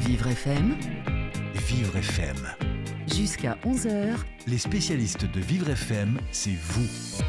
Vivre FM, Vivre FM. jusqu'à 11h, Les spécialistes de Vivre FM, c'est vous.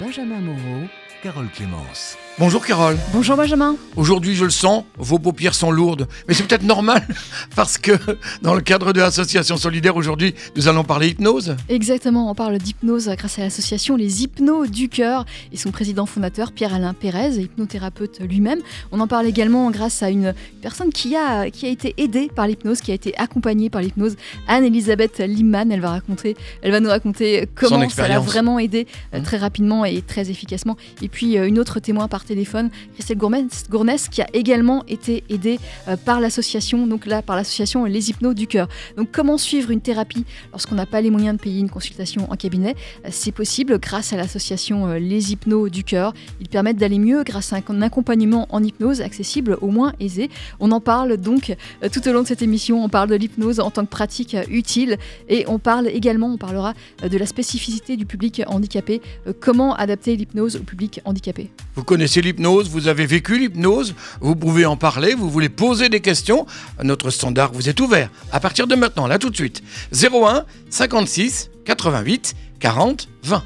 Benjamin Moreau. Carole Clémence. Bonjour Carole. Bonjour Benjamin. Aujourd'hui, je le sens, vos paupières sont lourdes. Mais c'est peut-être normal parce que dans le cadre de l'association solidaire, aujourd'hui, nous allons parler hypnose. Exactement, on parle d'hypnose grâce à l'association Les Hypnos du Cœur et son président fondateur Pierre-Alain Pérez, hypnothérapeute lui-même. On en parle également grâce à une personne qui a, qui a été aidée par l'hypnose, qui a été accompagnée par l'hypnose, Anne-Elisabeth Liman. Elle va, raconter, elle va nous raconter comment ça l'a vraiment aidé euh, Mhm. très rapidement et très efficacement. Et puis euh, une autre témoin par téléphone, Christelle Gournès, qui a également été aidée euh, par l'association, donc là par l'association Les Hypnos du Cœur. Donc comment suivre une thérapie lorsqu'on n'a pas les moyens de payer une consultation en cabinet? Euh, C'est possible grâce à l'association euh, Les Hypnos du Cœur. Ils permettent d'aller mieux grâce à un accompagnement en hypnose accessible, au moins aisé. On en parle donc tout au long de cette émission. On parle de l'hypnose en tant que pratique utile et on parle également, on parlera de la spécificité du public handicapé. Comment adapter l'hypnose au public handicapé? Vous connaissez l'hypnose, vous avez vécu l'hypnose, vous pouvez en parler, vous voulez poser des questions. Notre standard vous est ouvert à partir de maintenant, là tout de suite. 01 56 88 40 20.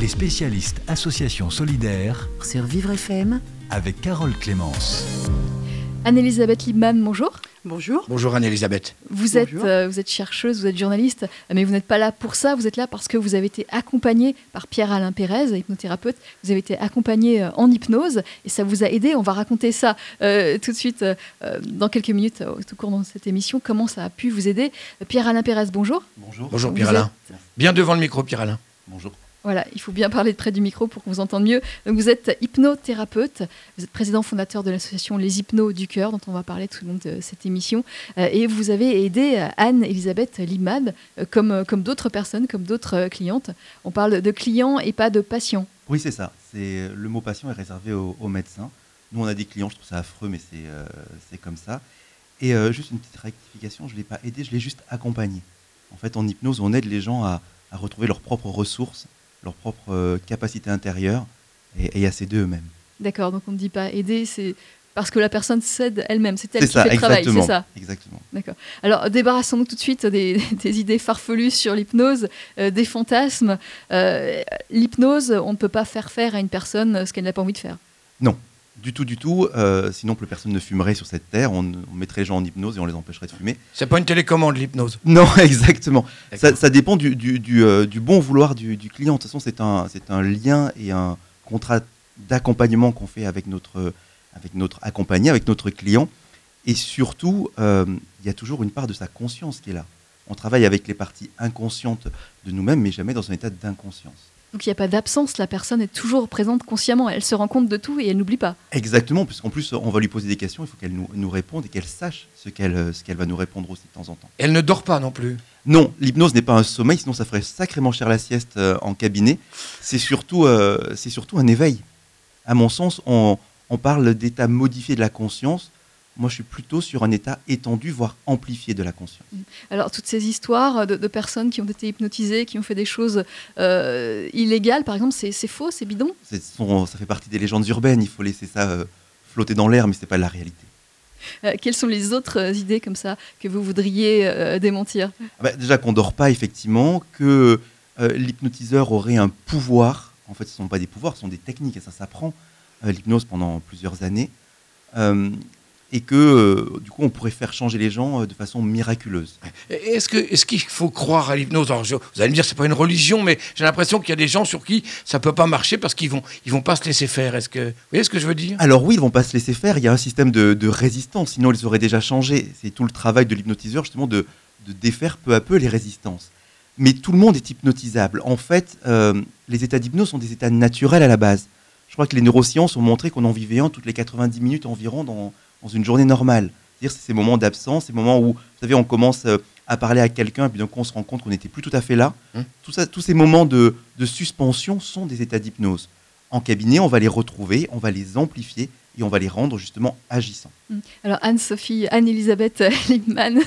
Les spécialistes Association solidaire Sur Vivre FM, avec Carole Clémence. Anne-Elisabeth Liebman, bonjour. Bonjour. Bonjour Anne-Elisabeth. Vous êtes, Bonjour. euh, vous êtes chercheuse, vous êtes journaliste, mais vous n'êtes pas là pour ça, vous êtes là parce que vous avez été accompagnée par Pierre-Alain Pérez, hypnothérapeute, vous avez été accompagnée euh, en hypnose et ça vous a aidé, on va raconter ça euh, tout de suite euh, dans quelques minutes euh, au cours de cette émission, comment ça a pu vous aider. Pierre-Alain Pérez, bonjour. Bonjour. Bonjour Pierre-Alain. Bien devant le micro Pierre-Alain. Bonjour. Voilà, il faut bien parler près du micro pour qu'on vous entende mieux. Donc vous êtes hypnothérapeute, vous êtes président fondateur de l'association Les Hypnos du Cœur, dont on va parler tout au long de cette émission. Euh, et vous avez aidé euh, Anne-Elisabeth Limad, euh, comme, comme d'autres personnes, comme d'autres clientes. On parle de clients et pas de patients. Oui, c'est ça. C'est le mot patient est réservé aux, médecins. Nous, on a des clients, je trouve ça affreux, mais c'est comme ça. Et juste une petite rectification, je ne l'ai pas aidé, je l'ai juste accompagné. En fait, en hypnose, on aide les gens à, à retrouver leurs propres ressources, leurs propres euh, capacités intérieures et, et à s'aider eux-mêmes. D'accord, donc on ne dit pas aider, c'est parce que la personne s'aide elle-même. C'est elle qui ça, fait le travail, c'est ça. Exactement. D'accord. Alors, débarrassons-nous tout de suite des, des idées farfelues sur l'hypnose, euh, des fantasmes. Euh, l'hypnose, on ne peut pas faire faire à une personne ce qu'elle n'a pas envie de faire. Du tout, du tout. euh, sinon, plus personne ne fumerait sur cette terre. On, on mettrait les gens en hypnose et on les empêcherait de fumer. C'est pas une télécommande l'hypnose. Non, exactement. Ça, dépend du, du- du, euh, du bon vouloir du, client. De toute façon, c'est un, c'est un lien et un contrat d'accompagnement qu'on fait avec notre, avec notre accompagné, avec notre client. Et surtout, euh, il y a toujours une part de sa conscience qui est là. On travaille avec les parties inconscientes de nous-mêmes, mais jamais dans un état d'inconscience. Donc, il n'y a pas d'absence, la personne est toujours présente consciemment. Elle se rend compte de tout et elle n'oublie pas. Exactement, puisqu'en plus, on va lui poser des questions, il faut qu'elle nous, nous réponde et qu'elle sache ce qu'elle euh, ce qu'elle va nous répondre aussi de temps en temps. Elle ne dort pas non plus. Non, l'hypnose n'est pas un sommeil, sinon ça ferait sacrément cher la sieste euh, en cabinet. C'est surtout, euh, c'est surtout un éveil. À mon sens, on, on parle d'état modifié de la conscience. Moi, je suis plutôt sur un état étendu, voire amplifié de la conscience. Alors, toutes ces histoires de, de personnes qui ont été hypnotisées, qui ont fait des choses euh, illégales, par exemple, c'est faux, c'est bidon? Ça fait partie des légendes urbaines, il faut laisser ça euh, flotter dans l'air, mais ce n'est pas la réalité. Euh, Quelles sont les autres euh, idées comme ça que vous voudriez euh, démentir? Ah bah, déjà qu'on dort pas, effectivement, que euh, l'hypnotiseur aurait un pouvoir. En fait, ce ne sont pas des pouvoirs, ce sont des techniques, et ça s'apprend, euh, l'hypnose, pendant plusieurs années. Euh, et que, euh, du coup, on pourrait faire changer les gens euh, de façon miraculeuse. Est-ce que est-ce qu'il faut croire à l'hypnose? Vous allez me dire c'est pas une religion, mais j'ai l'impression qu'il y a des gens sur qui ça peut pas marcher parce qu'ils vont ils vont pas se laisser faire. Est-ce que vous voyez ce que je veux dire? Alors oui, ils vont pas se laisser faire, il y a un système de, de résistance, sinon ils auraient déjà changé. C'est tout le travail de l'hypnotiseur, justement, de, de défaire peu à peu les résistances. Mais tout le monde est hypnotisable. En fait, euh, les états d'hypnose sont des états naturels à la base. Je crois que les neurosciences ont montré qu'on en vivait un toutes les 90 minutes environ dans, dans une journée normale. C'est-à-dire c'est ces moments d'absence, ces moments où, vous savez, on commence euh, à parler à quelqu'un et puis d'un coup on se rend compte qu'on n'était plus tout à fait là. Hum. Tout ça, tous ces moments de, de suspension sont des états d'hypnose. En cabinet, on va les retrouver, on va les amplifier et on va les rendre justement agissants. Alors Anne-Sophie, Anne-Elisabeth Liebman,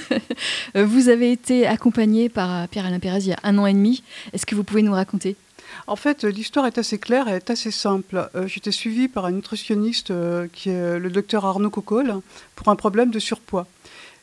vous avez été accompagnée par euh, Pierre-Alain Pérez il y a un an et demi. Est-ce que vous pouvez nous raconter En fait, euh, l'histoire est assez claire et est assez simple. Euh, J'étais suivie par un nutritionniste euh, qui est le docteur Arnaud Cocol pour un problème de surpoids.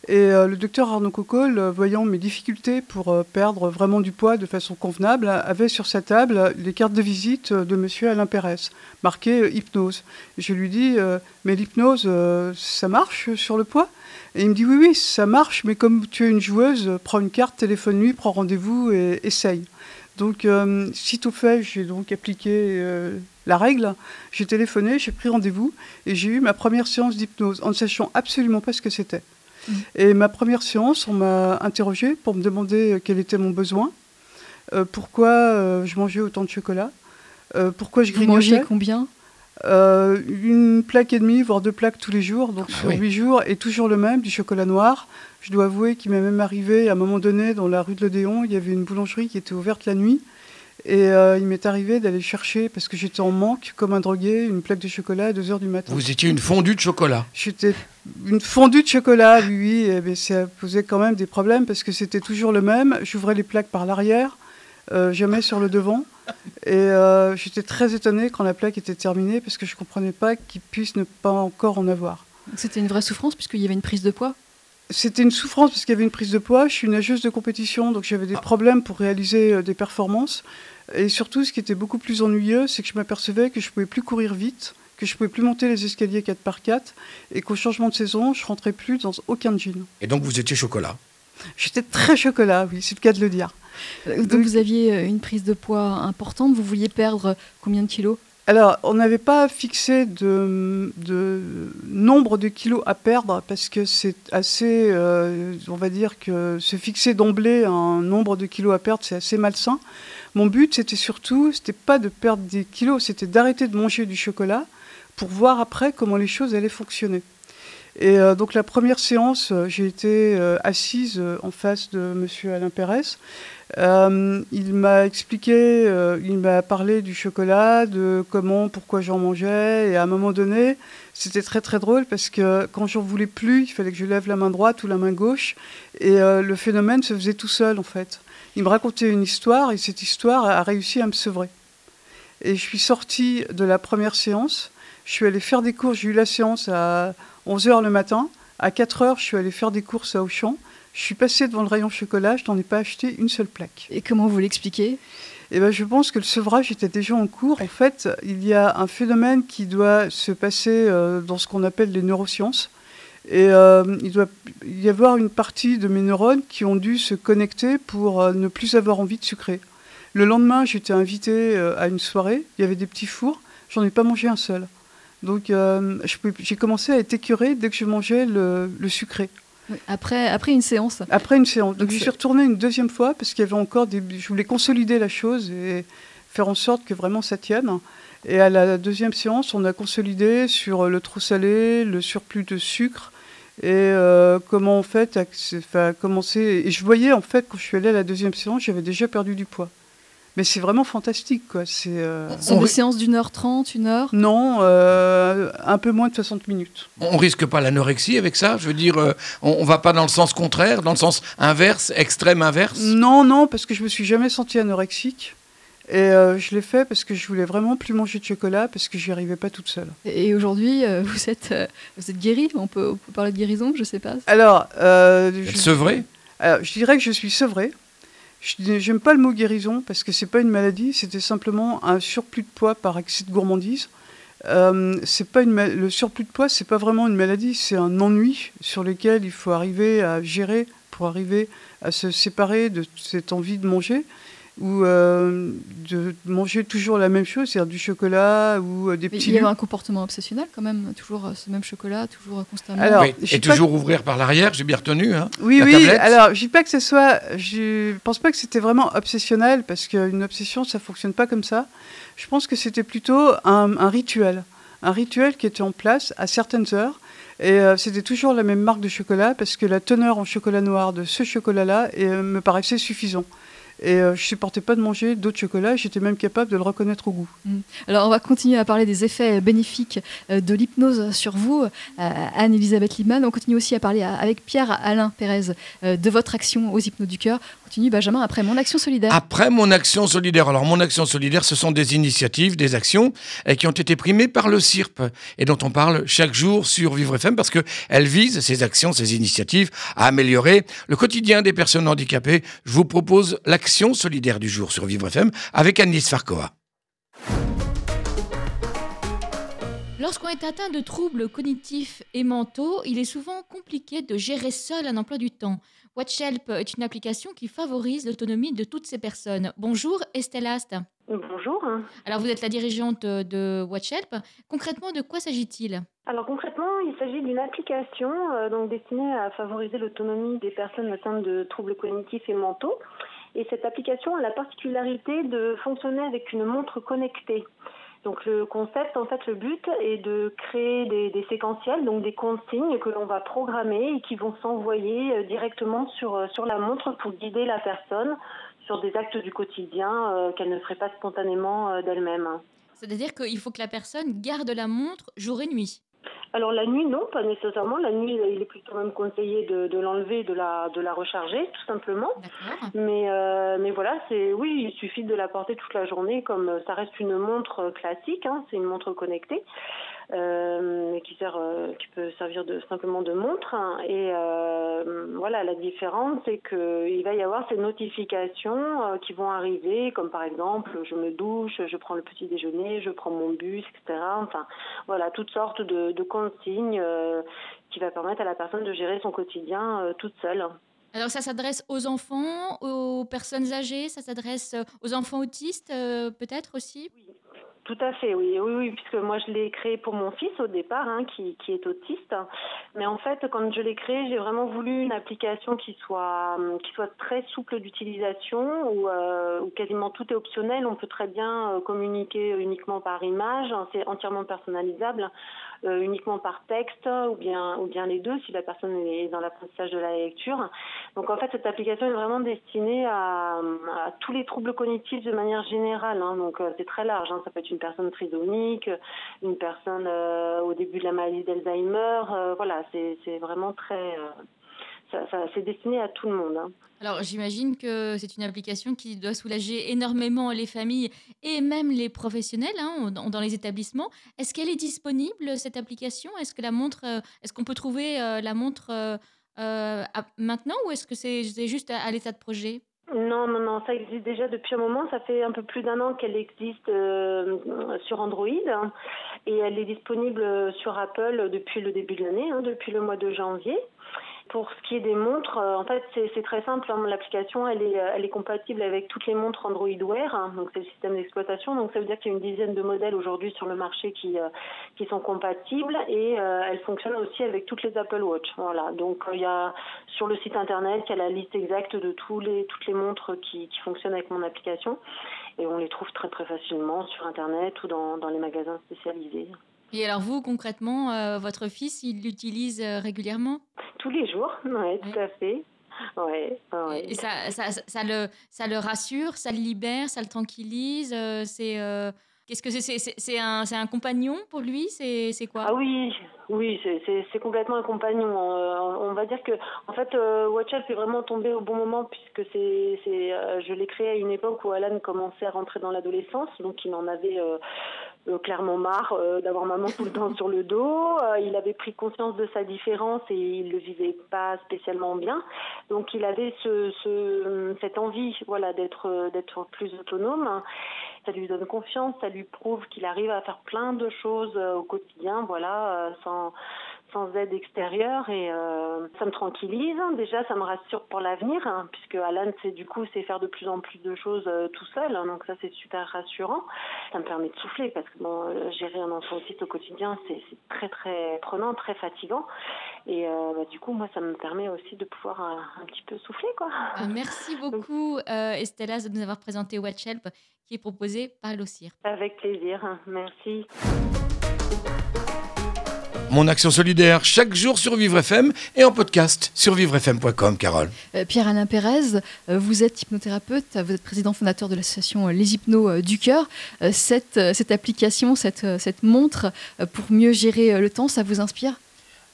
Et le docteur Arnaud Cocol, euh, voyant mes difficultés pour perdre vraiment du poids de façon convenable, avait sur sa table les cartes de visite de monsieur Alain Pérez, marquées hypnose. Je lui dis, mais l'hypnose, ça marche sur le poids? Et il me dit, oui, oui, ça marche, mais comme tu es une joueuse, prends une carte, téléphone-lui, prends rendez-vous et essaye. Donc, euh, sitôt fait, j'ai donc appliqué euh, la règle. J'ai téléphoné, j'ai pris rendez-vous et j'ai eu ma première séance d'hypnose en ne sachant absolument pas ce que c'était. Mhm. Et ma première séance, on m'a interrogé pour me demander quel était mon besoin, euh, pourquoi euh, je mangeais autant de chocolat, euh, pourquoi je Vous mangez grignotais. combien? Euh, une plaque et demie, voire deux plaques tous les jours, donc Ah sur oui. huit jours, et toujours le même, du chocolat noir. Je dois avouer qu'il m'est même arrivé, à un moment donné, dans la rue de l'Odéon, il y avait une boulangerie qui était ouverte la nuit, et euh, il m'est arrivé d'aller chercher, parce que j'étais en manque, comme un drogué, une plaque de chocolat à 2 heures du matin. Vous étiez une fondue de chocolat. J'étais une fondue de chocolat, oui, oui, ben, ça posait quand même des problèmes, parce que c'était toujours le même. J'ouvrais les plaques par l'arrière, euh, jamais sur le devant. Et euh, j'étais très étonnée quand la plaque était terminée, parce que je ne comprenais pas qu'il puisse ne pas encore en avoir. C'était une vraie souffrance puisqu'il y avait une prise de poids? C'était une souffrance parce qu'il y avait une prise de poids. Je suis une nageuse de compétition, donc j'avais des problèmes pour réaliser euh, des performances. Et surtout, ce qui était beaucoup plus ennuyeux, c'est que je m'apercevais que je pouvais plus courir vite, que je pouvais plus monter les escaliers 4 par 4 et qu'au changement de saison, je rentrais plus dans aucun jean. Et donc vous étiez chocolat? J'étais très chocolat, oui, c'est le cas de le dire. Euh, Donc Donc- vous aviez euh, une prise de poids importante. Vous vouliez perdre combien de kilos? Alors, on n'avait pas fixé de, de nombre de kilos à perdre parce que c'est assez, euh, on va dire que se fixer d'emblée un nombre de kilos à perdre, c'est assez malsain. Mon but, c'était surtout, c'était pas de perdre des kilos, c'était d'arrêter de manger du chocolat pour voir après comment les choses allaient fonctionner. Et euh, donc la première séance, euh, j'ai été euh, assise en face de Monsieur Alain Pérez. Il m'a expliqué, il m'a parlé du chocolat, de comment, pourquoi j'en mangeais. Et à un moment donné, c'était très très drôle parce que quand j'en voulais plus, il fallait que je lève la main droite ou la main gauche. Et le phénomène se faisait tout seul en fait. Il me racontait une histoire et cette histoire a réussi à me sevrer. Et je suis sortie de la première séance. Je suis allée faire des courses. J'ai eu la séance à 11h le matin. À 4h, je suis allée faire des courses à Auchan. Je suis passée devant le rayon chocolat. Je n'en ai pas acheté une seule plaque. Et comment vous l'expliquez? Eh ben, je pense que le sevrage était déjà en cours. En fait, il y a un phénomène qui doit se passer euh, dans ce qu'on appelle les neurosciences. Et euh, il doit y avoir une partie de mes neurones qui ont dû se connecter pour euh, ne plus avoir envie de sucrer. Le lendemain, j'étais invitée à une soirée. Il y avait des petits fours. J'en ai pas mangé un seul. Donc, euh, je j'ai commencé à être écœurée dès que je mangeais le, le sucré. Oui, après, après une séance. Après une séance. Donc c'est- suis retournée une deuxième fois parce qu'il y avait encore des. Je voulais consolider la chose et faire en sorte que vraiment ça tienne. Et à la deuxième séance, on a consolidé sur le trop salé, le surplus de sucre et euh, comment en fait commencer. Et je voyais en fait quand je suis allée à la deuxième séance, j'avais déjà perdu du poids. Mais c'est vraiment fantastique quoi. C'est euh, Ce sont On des ri- séances d'une heure trente, une heure? non, euh, un peu moins de 60 minutes. On risque pas l'anorexie avec ça? Je veux dire, euh, on, on va pas dans le sens contraire, dans le sens inverse, extrême inverse? Non, non, parce que je me suis jamais sentie anorexique. Et euh, je l'ai fait parce que je voulais vraiment plus manger de chocolat parce que j'y arrivais pas toute seule. Et aujourd'hui, euh, vous êtes, euh, vous êtes guéri. On peut, on peut parler de guérison, je sais pas. Alors, euh, je, sevré alors, je dirais que je suis sevrée. Je pas le mot guérison parce que c'est pas une maladie, c'était simplement un surplus de poids par excès de gourmandise. Euh, c'est pas une le surplus de poids, c'est pas vraiment une maladie, c'est un ennui sur lequel il faut arriver à gérer pour arriver à se séparer de cette envie de manger ou euh, de manger toujours la même chose, c'est-à-dire du chocolat ou euh, des Mais petits il y avait un comportement obsessionnel quand même, toujours euh, ce même chocolat, toujours euh, constamment. Alors, Oui, Et toujours ouvrir par l'arrière, j'ai bien retenu. Hein. Oui, La oui. tablette Alors, je dis pas que ce soit. Je pense pas que c'était vraiment obsessionnel parce qu'une obsession, ça fonctionne pas comme ça. Je pense que c'était plutôt un, un rituel, un rituel qui était en place à certaines heures. Et euh, c'était toujours la même marque de chocolat parce que la teneur en chocolat noir de ce chocolat-là euh, me paraissait suffisant. Et euh, je supportais pas de manger d'autres chocolats. J'étais même capable de le reconnaître au goût. Alors, on va continuer à parler des effets bénéfiques euh, de l'hypnose sur vous, euh, Anne-Elisabeth Liebman. On continue aussi à parler avec Pierre-Alain Pérez euh, de votre action aux Hypnos du Cœur. On continue, Benjamin, après mon action solidaire. Après mon action solidaire, alors mon action solidaire, ce sont des initiatives, des actions euh, qui ont été primées par le CIRP et dont on parle chaque jour sur Vivre FM parce qu'elles visent ces actions, ces initiatives à améliorer le quotidien des personnes handicapées. Je vous propose l'action solidaire du jour sur Vivre FM avec Annelise Farcoa. Lorsqu'on est atteint de troubles cognitifs et mentaux, il est souvent compliqué de gérer seul un emploi du temps. WatchHelp est une application qui favorise l'autonomie de toutes ces personnes. Bonjour Estelle Ast. Bonjour. Alors vous êtes la dirigeante de WatchHelp. Concrètement, de quoi s'agit-il? Alors concrètement, il s'agit d'une application euh, donc destinée à favoriser l'autonomie des personnes atteintes de troubles cognitifs et mentaux. Et cette application a la particularité de fonctionner avec une montre connectée. Donc le concept, en fait, le but est de créer des, séquentiels, donc des consignes que l'on va programmer et qui vont s'envoyer euh, directement sur, euh, sur la montre pour guider la personne sur des actes du quotidien euh, qu'elle ne ferait pas spontanément d'elle-même. C'est-à-dire qu'il faut que la personne garde la montre jour et nuit. Alors la nuit, non, pas nécessairement. La nuit, il est plutôt même conseillé de, de l'enlever, de la, de la recharger, tout simplement. Mais, euh, mais voilà, c'est oui, il suffit de la porter toute la journée, comme euh, ça reste une montre classique, hein, c'est une montre connectée. Euh, qui sert, euh, qui peut servir de simplement de montre. hein. et euh, voilà, la différence, c'est que il va y avoir ces notifications qui vont arriver, comme par exemple, je me douche, je prends le petit déjeuner, je prends mon bus, etc. Enfin, voilà, toutes sortes de, de consignes qui va permettre à la personne de gérer son quotidien toute seule. Alors ça s'adresse aux enfants, aux personnes âgées, ça s'adresse aux enfants autistes euh, peut-être aussi? Tout à fait, oui, oui, oui, puisque moi je l'ai créé pour mon fils au départ, hein, qui, qui est autiste. Mais en fait, quand je l'ai créé, j'ai vraiment voulu une application qui soit, hum, qui soit très souple d'utilisation, où, euh, où quasiment tout est optionnel. On peut très bien euh, communiquer uniquement par image, hein, c'est entièrement personnalisable, euh, uniquement par texte, ou bien, ou bien les deux si la personne est dans l'apprentissage de la lecture. Donc en fait, cette application est vraiment destinée à, tous les troubles cognitifs de manière générale. hein. Donc euh, c'est très large. Ça peut être personne trisomique, une personne euh, au début de la maladie d'Alzheimer. euh, voilà, c'est vraiment très. euh, c'est destiné à tout le monde. hein. Alors j'imagine que c'est une application qui doit soulager énormément les familles et même les professionnels hein, dans, les établissements. Est-ce qu'elle est disponible cette application? Est-ce que est-ce qu'on peut trouver la montre maintenant ou est-ce que c'est juste à l'état de projet? Non, non, non, ça existe déjà depuis un moment. Ça fait un peu plus d'un an qu'elle existe euh, sur Android et elle est disponible sur Apple depuis le début de l'année, hein, depuis le mois de janvier. Pour ce qui est des montres, euh, en fait, c'est très simple. hein. L'application, elle est, euh, elle est compatible avec toutes les montres Android Wear, hein, donc c'est le système d'exploitation. Donc ça veut dire qu'il y a une dizaine de modèles aujourd'hui sur le marché qui, euh, sont compatibles et elle fonctionne aussi avec toutes les Apple Watch. Voilà. Donc il y a sur le site internet, il y a la liste exacte de tous les, toutes les montres qui, fonctionnent avec mon application et on les trouve très très facilement sur internet ou dans les magasins spécialisés. Et alors vous, concrètement, euh, votre fils, il l'utilise euh, régulièrement? Tous les jours, ouais, tout à fait. Ouais. Et ça, ça, ça, le, ça le rassure, ça le libère, ça le tranquillise. euh, c'est euh, qu'est-ce que c'est c'est- un, un compagnon pour lui? C'est c'est quoi? Ah oui, oui, c'est- complètement un compagnon. Euh, on va dire que, en fait, euh, WatchHelp est vraiment tombé au bon moment puisque c'est, euh, je l'ai créé à une époque où Alan commençait à rentrer dans l'adolescence, donc il en avait clairement marre d'avoir maman tout le temps sur le dos. Il avait pris conscience de sa différence et il le vivait pas spécialement bien. Donc il avait ce, ce, cette envie, voilà, d'être plus autonome. Ça lui donne confiance, ça lui prouve qu'il arrive à faire plein de choses euh, au quotidien, voilà, euh, sans, sans aide extérieure et euh, ça me tranquillise. Déjà, ça me rassure pour l'avenir, hein, puisque Alan, c'est du coup, c'est faire de plus en plus de choses tout seul, hein, donc ça c'est super rassurant. Ça me permet de souffler parce que gérer un enfant autiste au quotidien, c'est très très prenant, très fatigant, et euh, bah, du coup, moi, ça me permet aussi de pouvoir euh, un petit peu souffler, quoi. Ah, Merci beaucoup, euh, Estella, de nous avoir présenté WatchHelp, qui est proposé par l'OCIR. Avec plaisir, merci. Mon action solidaire chaque jour sur Vivre FM et en podcast sur vivrefm.com, Carole. Euh, Pierre-Alain Pérez, vous êtes hypnothérapeute, vous êtes président fondateur de l'association Les Hypnos du Cœur. Cette, cette application, cette, cette montre pour mieux gérer le temps, ça vous inspire?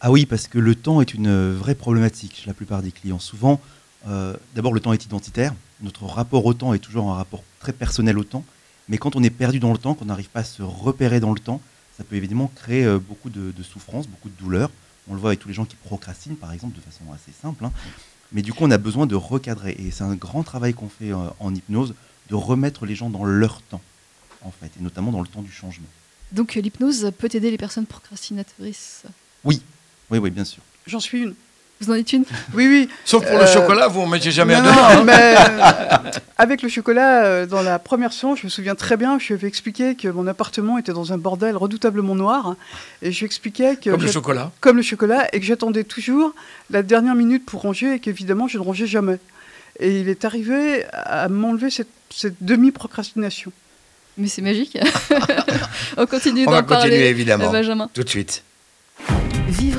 Ah oui, parce que le temps est une vraie problématique chez la plupart des clients. Souvent, euh, d'abord, le temps est identitaire. Notre rapport au temps est toujours un rapport très personnel au temps. Mais quand on est perdu dans le temps, qu'on n'arrive pas à se repérer dans le temps, ça peut évidemment créer euh, beaucoup de, de souffrance, beaucoup de douleur. On le voit avec tous les gens qui procrastinent, par exemple, de façon assez simple. hein. Mais du coup, on a besoin de recadrer. Et c'est un grand travail qu'on fait euh, en hypnose, de remettre les gens dans leur temps, en fait, et notamment dans le temps du changement. Donc l'hypnose peut aider les personnes procrastinatrices? Oui, oui, oui, bien sûr. J'en suis une. Vous en êtes une? Oui, oui. Sauf pour le Euh, chocolat, vous en mettez jamais à non, deux. non, mais euh, avec le chocolat, euh, dans la première séance, je me souviens très bien, je lui avais expliqué que mon appartement était dans un bordel redoutablement noir. hein, et je lui expliquais que. Comme le chocolat. comme le chocolat, et que j'attendais toujours la dernière minute pour ranger, et qu'évidemment, je ne rangeais jamais. Et il est arrivé à m'enlever cette, cette demi-procrastination. Mais c'est magique. On continue On va d'en parler. continuer, évidemment. Benjamin. Tout de suite.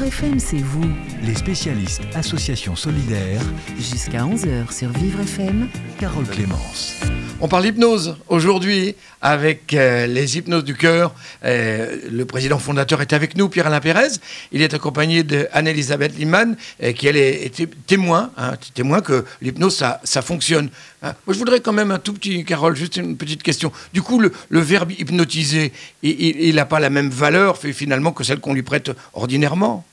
FM, c'est vous. Les spécialistes Association Solidaire, Jusqu'à 11h sur Vivre FM. Carole Clémence. On parle hypnose aujourd'hui avec euh, les hypnoses du cœur. Euh, le président fondateur est avec nous, Pierre-Alain Pérez. Il est accompagné d'Anne-Elisabeth Liman, euh, qui elle est, témoin, hein, témoin que l'hypnose, ça, ça fonctionne. hein. Moi, je voudrais quand même un tout petit, Carole, juste une petite question. Du coup, le, le verbe hypnotiser, il n'a pas la même valeur finalement que celle qu'on lui prête ordinairement?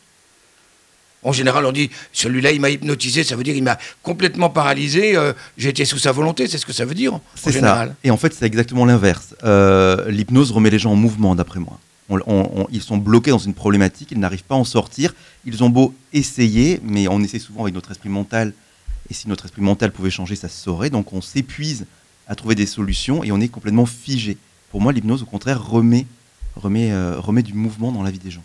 En général, on dit celui-là, il m'a hypnotisé, ça veut dire il m'a complètement paralysé, euh, j'ai été sous sa volonté, c'est ce que ça veut dire en C'est général. ça. Et en fait, c'est exactement l'inverse. Euh, L'hypnose remet les gens en mouvement, d'après moi. On- on- on- ils sont bloqués dans une problématique, ils n'arrivent pas à en sortir. Ils ont beau essayer, mais on essaie souvent avec notre esprit mental. Et si notre esprit mental pouvait changer, ça se saurait. Donc on s'épuise à trouver des solutions et on est complètement figé. Pour moi, l'hypnose, au contraire, remet, remet, euh, remet du mouvement dans la vie des gens.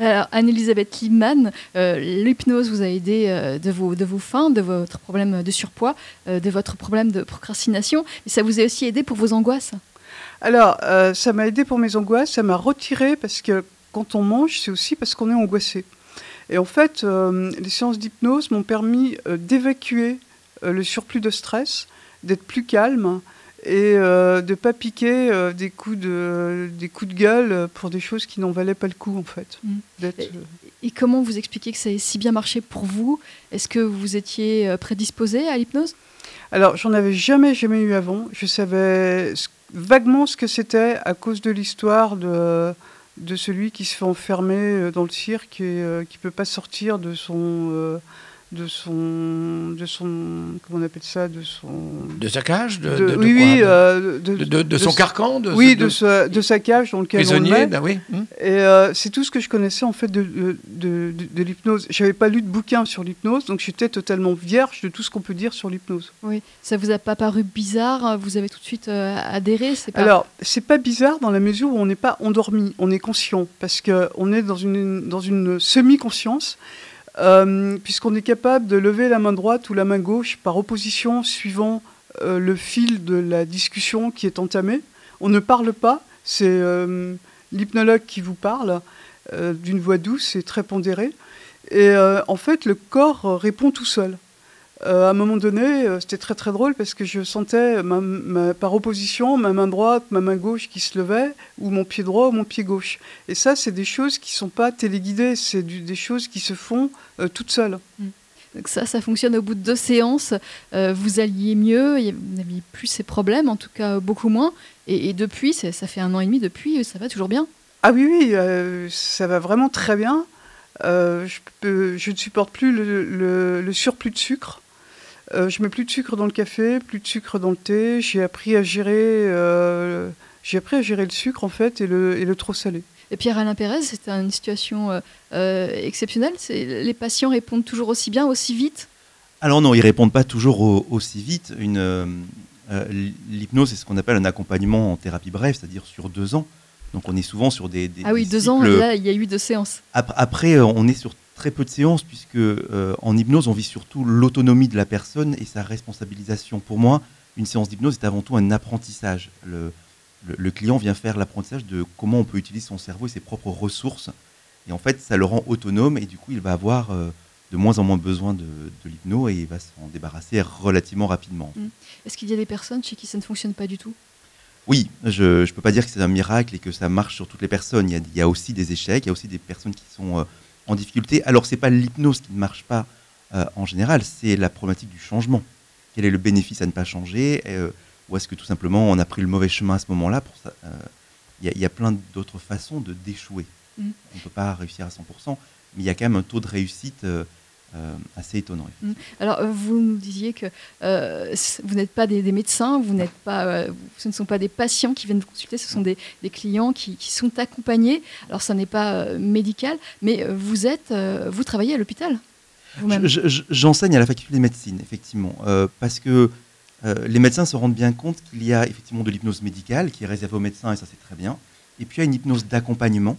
Alors, Anne-Elisabeth Liman, euh, l'hypnose vous a aidé euh, de, vos, de vos fins, de votre problème de surpoids, euh, de votre problème de procrastination, et ça vous a aussi aidé pour vos angoisses. Alors, euh, ça m'a aidé pour mes angoisses, ça m'a retiré parce que quand on mange, c'est aussi parce qu'on est angoissé. Et en fait, euh, les séances d'hypnose m'ont permis euh, d'évacuer euh, le surplus de stress, d'être plus calme et euh, de ne pas piquer euh, des, coups de, des coups de gueule pour des choses qui n'en valaient pas le coup, en fait. Mm. Et- euh, Et comment vous expliquez que ça ait si bien marché pour vous? Est-ce que vous étiez prédisposé à l'hypnose? Alors, j'en avais jamais, jamais eu avant. Je savais ce- vaguement ce que c'était à cause de l'histoire de, de celui qui se fait enfermer dans le cirque et euh, qui peut pas sortir de son, de son, de son, comment on appelle ça, de son, De sa cage de, de- de- de oui, quoi oui, de, euh, de, de- de- de son carcan de, oui, de- de, sa, de sa cage dans lequel on le met. ben oui. hum. Et euh, c'est tout ce que je connaissais en fait de, de, de, de- de l'hypnose. J'avais pas lu de bouquin sur l'hypnose, donc j'étais totalement vierge de tout ce qu'on peut dire sur l'hypnose. Oui. Ça vous a pas paru bizarre Vous avez tout de suite euh, adhéré C'est pas... Alors, c'est pas bizarre dans la mesure où on n'est pas endormi, on est conscient, parce qu'on est dans une, dans une semi-conscience, euh, puisqu'on est capable de lever la main droite ou la main gauche par opposition suivant euh, le fil de la discussion qui est entamée. On ne parle pas, c'est euh, l'hypnologue qui vous parle d'une voix douce et très pondérée. Et en fait, le corps répond tout seul. Euh, à un moment donné, euh, c'était très très drôle parce que je sentais ma- ma- par opposition ma main droite, ma main gauche qui se levait, ou mon pied droit ou mon pied gauche. Et ça, c'est des choses qui ne sont pas téléguidées, c'est des choses qui se font euh, toutes seules. Donc ça, ça fonctionne au bout de deux séances. vous alliez mieux, vous n'aviez plus ces problèmes, en tout cas beaucoup moins. Et, et depuis, ça fait un an et demi depuis, ça va toujours bien? Ah oui, oui, ça va vraiment très bien. Je, peux- je ne supporte plus le, le- le surplus de sucre. Euh, je mets plus de sucre dans le café, plus de sucre dans le thé. J'ai appris à gérer, euh, j'ai appris à gérer le sucre en fait et le, et le trop salé. Et Pierre-Alain Pérez, c'est une situation euh, euh, exceptionnelle. C'est- Les patients répondent toujours aussi bien, aussi vite? Alors non, ils répondent pas toujours au- aussi vite. Une, L'hypnose, c'est ce qu'on appelle un accompagnement en thérapie brève, c'est-à-dire sur deux ans. Donc on est souvent sur des... des- ah oui, des deux ans, là, il y a eu deux séances. Ap- Après, on est sur très peu de séances, puisque euh, en hypnose, on vit surtout l'autonomie de la personne et sa responsabilisation. Pour moi, une séance d'hypnose est avant tout un apprentissage. Le, le- le client vient faire l'apprentissage de comment on peut utiliser son cerveau et ses propres ressources. Et en fait, ça le rend autonome et du coup, il va avoir euh, de moins en moins besoin de, de l'hypno et il va s'en débarrasser relativement rapidement. Mm. Est-ce qu'il y a des personnes chez qui ça ne fonctionne pas du tout? Oui, je ne peux pas dire que c'est un miracle et que ça marche sur toutes les personnes. Il y a, il y a aussi des échecs, il y a aussi des personnes qui sont euh, en difficulté. Alors, ce n'est pas l'hypnose qui ne marche pas euh, en général, c'est la problématique du changement. Quel est le bénéfice à ne pas changer euh, Ou est-ce que tout simplement on a pris le mauvais chemin à ce moment-là euh, Il y, a- il y a plein d'autres façons de d'échouer. Mm. On ne peut pas réussir à 100%, mais il y a quand même un taux de réussite euh, assez étonnant. Alors, euh, vous nous disiez que euh, vous n'êtes pas des, des médecins, vous n'êtes pas, euh, ce ne sont pas des patients qui viennent vous consulter, ce sont des, des clients qui, qui sont accompagnés. Alors, ça n'est pas médical, mais vous êtes, vous travaillez à l'hôpital vous-même. Je- je- J'enseigne à la faculté de médecine, effectivement, parce que les médecins se rendent bien compte qu'il y a effectivement de l'hypnose médicale qui est réservée aux médecins, et ça c'est très bien. Et puis il y a une hypnose d'accompagnement,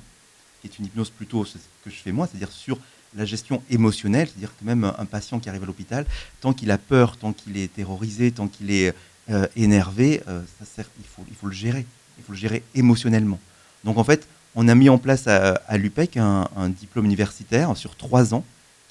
qui est une hypnose plutôt ce que je fais moi, c'est-à-dire sur la gestion émotionnelle, c'est-à-dire que même un, patient qui arrive à l'hôpital, tant qu'il a peur, tant qu'il est terrorisé, tant qu'il est euh, énervé, euh, il, faut, le gérer, il faut le gérer émotionnellement. Donc en fait, on a mis en place à, l'UPEC un, un diplôme universitaire sur trois ans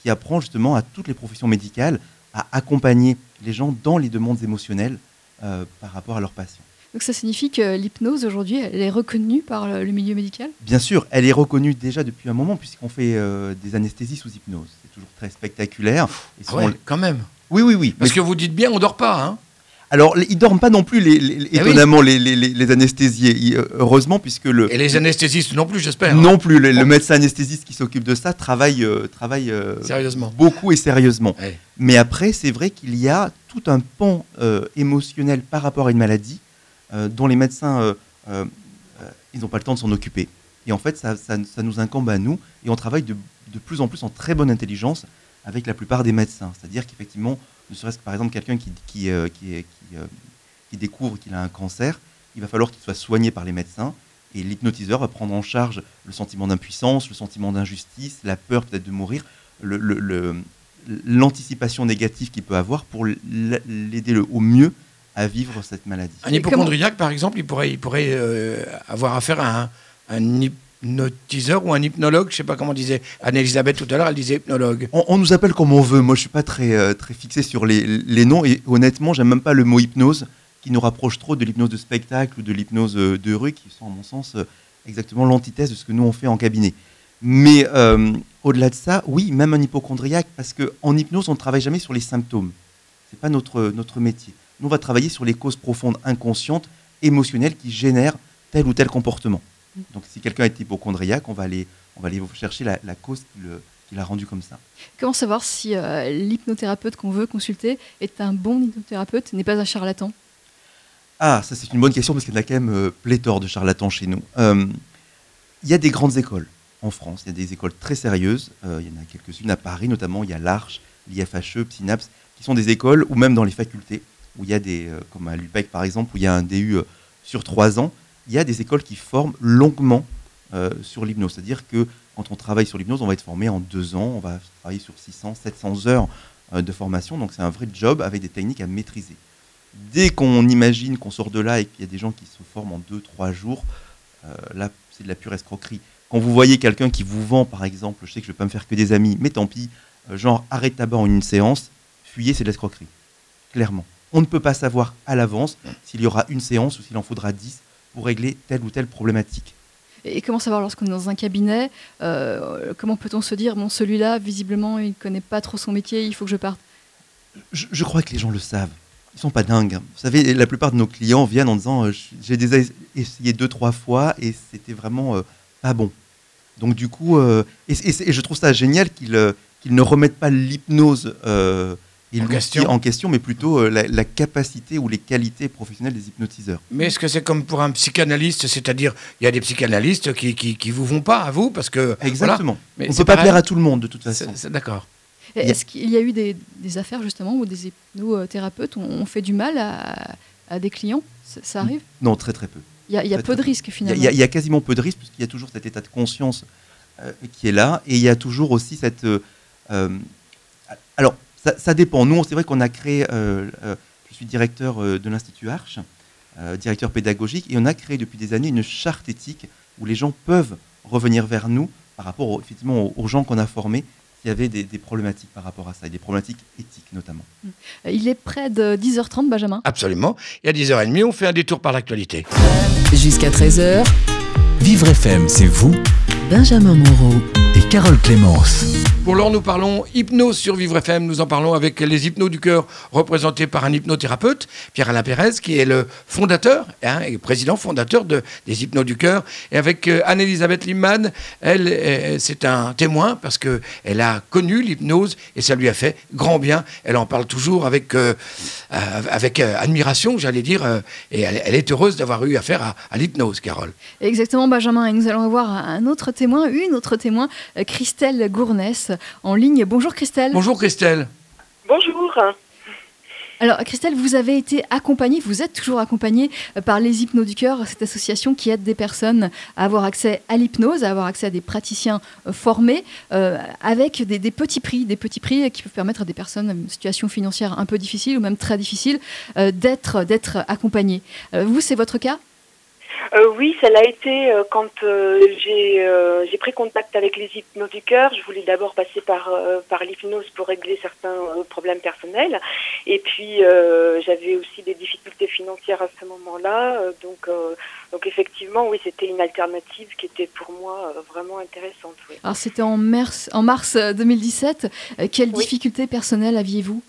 qui apprend justement à toutes les professions médicales à accompagner les gens dans les demandes émotionnelles euh, par rapport à leurs patients. Donc, ça signifie que l'hypnose, aujourd'hui, elle est reconnue par le milieu médical? Bien sûr, elle est reconnue déjà depuis un moment puisqu'on fait euh, des anesthésies sous hypnose. C'est toujours très spectaculaire. Et Ah ouais, quand même. Oui, oui, oui. Parce que vous dites bien, on dort pas. Hein Alors, ils dorment pas non plus, les, les- Eh étonnamment, les, les- les- les anesthésiés. Euh, heureusement, puisque le. Et les anesthésistes non plus, j'espère. hein. Non plus, le, médecin anesthésiste qui s'occupe de ça travaille, euh, travaille euh, Sérieusement. beaucoup et sérieusement. Ouais. Mais après, c'est vrai qu'il y a tout un pan euh, émotionnel par rapport à une maladie dont les médecins, euh, euh, euh, ils n'ont pas le temps de s'en occuper. Et en fait, ça, ça- nous incombe à nous et on travaille de, de plus en plus en très bonne intelligence avec la plupart des médecins. C'est-à-dire qu'effectivement, ne serait-ce que par exemple quelqu'un qui, qui, euh, qui, euh, découvre qu'il a un cancer, il va falloir qu'il soit soigné par les médecins. Et l'hypnotiseur va prendre en charge le sentiment d'impuissance, le sentiment d'injustice, la peur peut-être de mourir, l'anticipation négative qu'il peut avoir pour l'aider au mieux à vivre cette maladie. Un hypochondriaque, par exemple, il pourrait, il pourrait euh, avoir affaire à un, un hypnotiseur ou un hypnologue. Je sais pas comment disait Anne-Elisabeth tout à l'heure, elle disait hypnologue. On, on nous appelle comme on veut. Moi, je suis pas très, euh, très fixé sur les, les noms et honnêtement, j'aime même pas le mot hypnose qui nous rapproche trop de l'hypnose de spectacle ou de l'hypnose euh, de rue qui sont, à mon sens, exactement l'antithèse de ce que nous on fait en cabinet. Mais euh, au-delà de ça, oui, même un hypochondriaque, parce qu'en hypnose, on ne travaille jamais sur les symptômes. C'est pas notre, notre métier. Nous, on va travailler sur les causes profondes, inconscientes, émotionnelles qui génèrent tel ou tel comportement. Donc, si quelqu'un est hypochondriaque, on va aller, on va aller chercher la, la cause qui le- qui l'a rendu comme ça. Comment savoir si euh, l'hypnothérapeute qu'on veut consulter est un bon hypnothérapeute, n'est pas un charlatan? Ah, ça c'est une bonne question parce qu'il y en a quand même euh, pléthore de charlatans chez nous. Euh, Il y a des grandes écoles en France, il y a des écoles très sérieuses, il y en a quelques-unes à Paris notamment, il y a l'Arche, l'IFHE, Psynaps, qui sont des écoles ou même dans les facultés, où il y a des, euh, comme à l'UPEC par exemple, où il y a un DU euh, sur trois ans, il y a des écoles qui forment longuement euh, sur l'hypnose. C'est-à-dire que quand on travaille sur l'hypnose, on va être formé en deux ans, on va travailler sur 600, 700 heures de formation, donc c'est un vrai job avec des techniques à maîtriser. Dès qu'on imagine qu'on sort de là et qu'il y a des gens qui se forment en deux, trois jours, là, c'est de la pure escroquerie. Quand vous voyez quelqu'un qui vous vend, par exemple, je sais que je ne vais pas me faire que des amis, mais tant pis, genre arrête tabac en une séance, fuyez, c'est de l'escroquerie. Clairement. On ne peut pas savoir à l'avance s'il y aura une séance ou s'il en faudra dix pour régler telle ou telle problématique. Et comment savoir lorsqu'on est dans un cabinet euh, Comment peut-on se dire, bon, celui-là, visiblement, il ne connaît pas trop son métier, il faut que je parte? Je, je crois que les gens le savent. Ils sont pas dingues. hein. Vous savez, la plupart de nos clients viennent en disant euh, j'ai déjà essayé deux trois fois et c'était vraiment euh, pas bon. Donc du coup, et, et c'est- et je trouve ça génial qu'ils ne remettent pas l'hypnose et En question. en question, mais plutôt euh, la, la capacité ou les qualités professionnelles des hypnotiseurs. Mais est-ce que c'est comme pour un psychanalyste C'est-à-dire, il y a des psychanalystes qui, qui, qui vous vont pas à vous parce que. Exactement. voilà. Mais On peut pas pareil. plaire à tout le monde de toute façon. D'accord. Est-ce qu'il y a eu des, des affaires, justement, où des hypnothérapeutes ont, ont fait du mal à, à des clients? Ça, ça arrive? Non, très très peu. Il y a, il y a Très, peu très de risques, finalement. il y a- il y a quasiment peu de risques puisqu'il y a toujours cet état de conscience euh, qui est là et il y a toujours aussi cette. euh, alors, ça, ça dépend. Nous, c'est vrai qu'on a créé. euh, euh, je suis directeur euh, de l'Institut Arche, euh, directeur pédagogique, et on a créé depuis des années une charte éthique où les gens peuvent revenir vers nous par rapport aux, effectivement aux, aux gens qu'on a formés s'il y avait des, des problématiques par rapport à ça, et des problématiques éthiques notamment. Il est près de 10h30, Benjamin. Absolument. Et à 10h30, on fait un détour par l'actualité. Jusqu'à 13h, Vivre FM, c'est vous Benjamin Moreau. Carole Clémence. Pour l'heure, nous parlons hypnose sur Vivre FM. Nous en parlons avec les hypnos du cœur, représentés par un hypnothérapeute, Pierre-Alain Pérez, qui est le fondateur hein, et président fondateur de, des hypnos du cœur. Et avec euh, Anne-Elisabeth Limman, elle, euh, c'est un témoin parce qu'elle a connu l'hypnose et ça lui a fait grand bien. Elle en parle toujours avec, euh, euh, avec euh, admiration, j'allais dire, euh, et elle, elle est heureuse d'avoir eu affaire à, à l'hypnose, Carole. Exactement, Benjamin. Et nous allons avoir un autre témoin, une autre témoin, euh, Christelle Gournès, en ligne. Bonjour Christelle. Bonjour Christelle. Bonjour. Alors Christelle, vous avez été accompagnée, vous êtes toujours accompagnée euh, par les Hypnos du Cœur, cette association qui aide des personnes à avoir accès à l'hypnose, à avoir accès à des praticiens euh, formés, euh, avec des, des petits prix, des petits prix qui peuvent permettre à des personnes en situation financière un peu difficile ou même très difficile euh, d'être d'être accompagnées. Euh, vous, c'est votre cas? Euh, oui, ça l'a été euh, quand euh, j'ai pris contact avec les cœur. Je voulais d'abord passer par, par l'hypnose pour régler certains problèmes personnels. Et puis, j'avais aussi des difficultés financières à ce moment-là. Donc, donc, effectivement, oui, c'était une alternative qui était pour moi vraiment intéressante. Oui. Alors c'était en mars, en mars euh, 2017. Euh, quelles Oui. difficultés personnelles aviez-vous?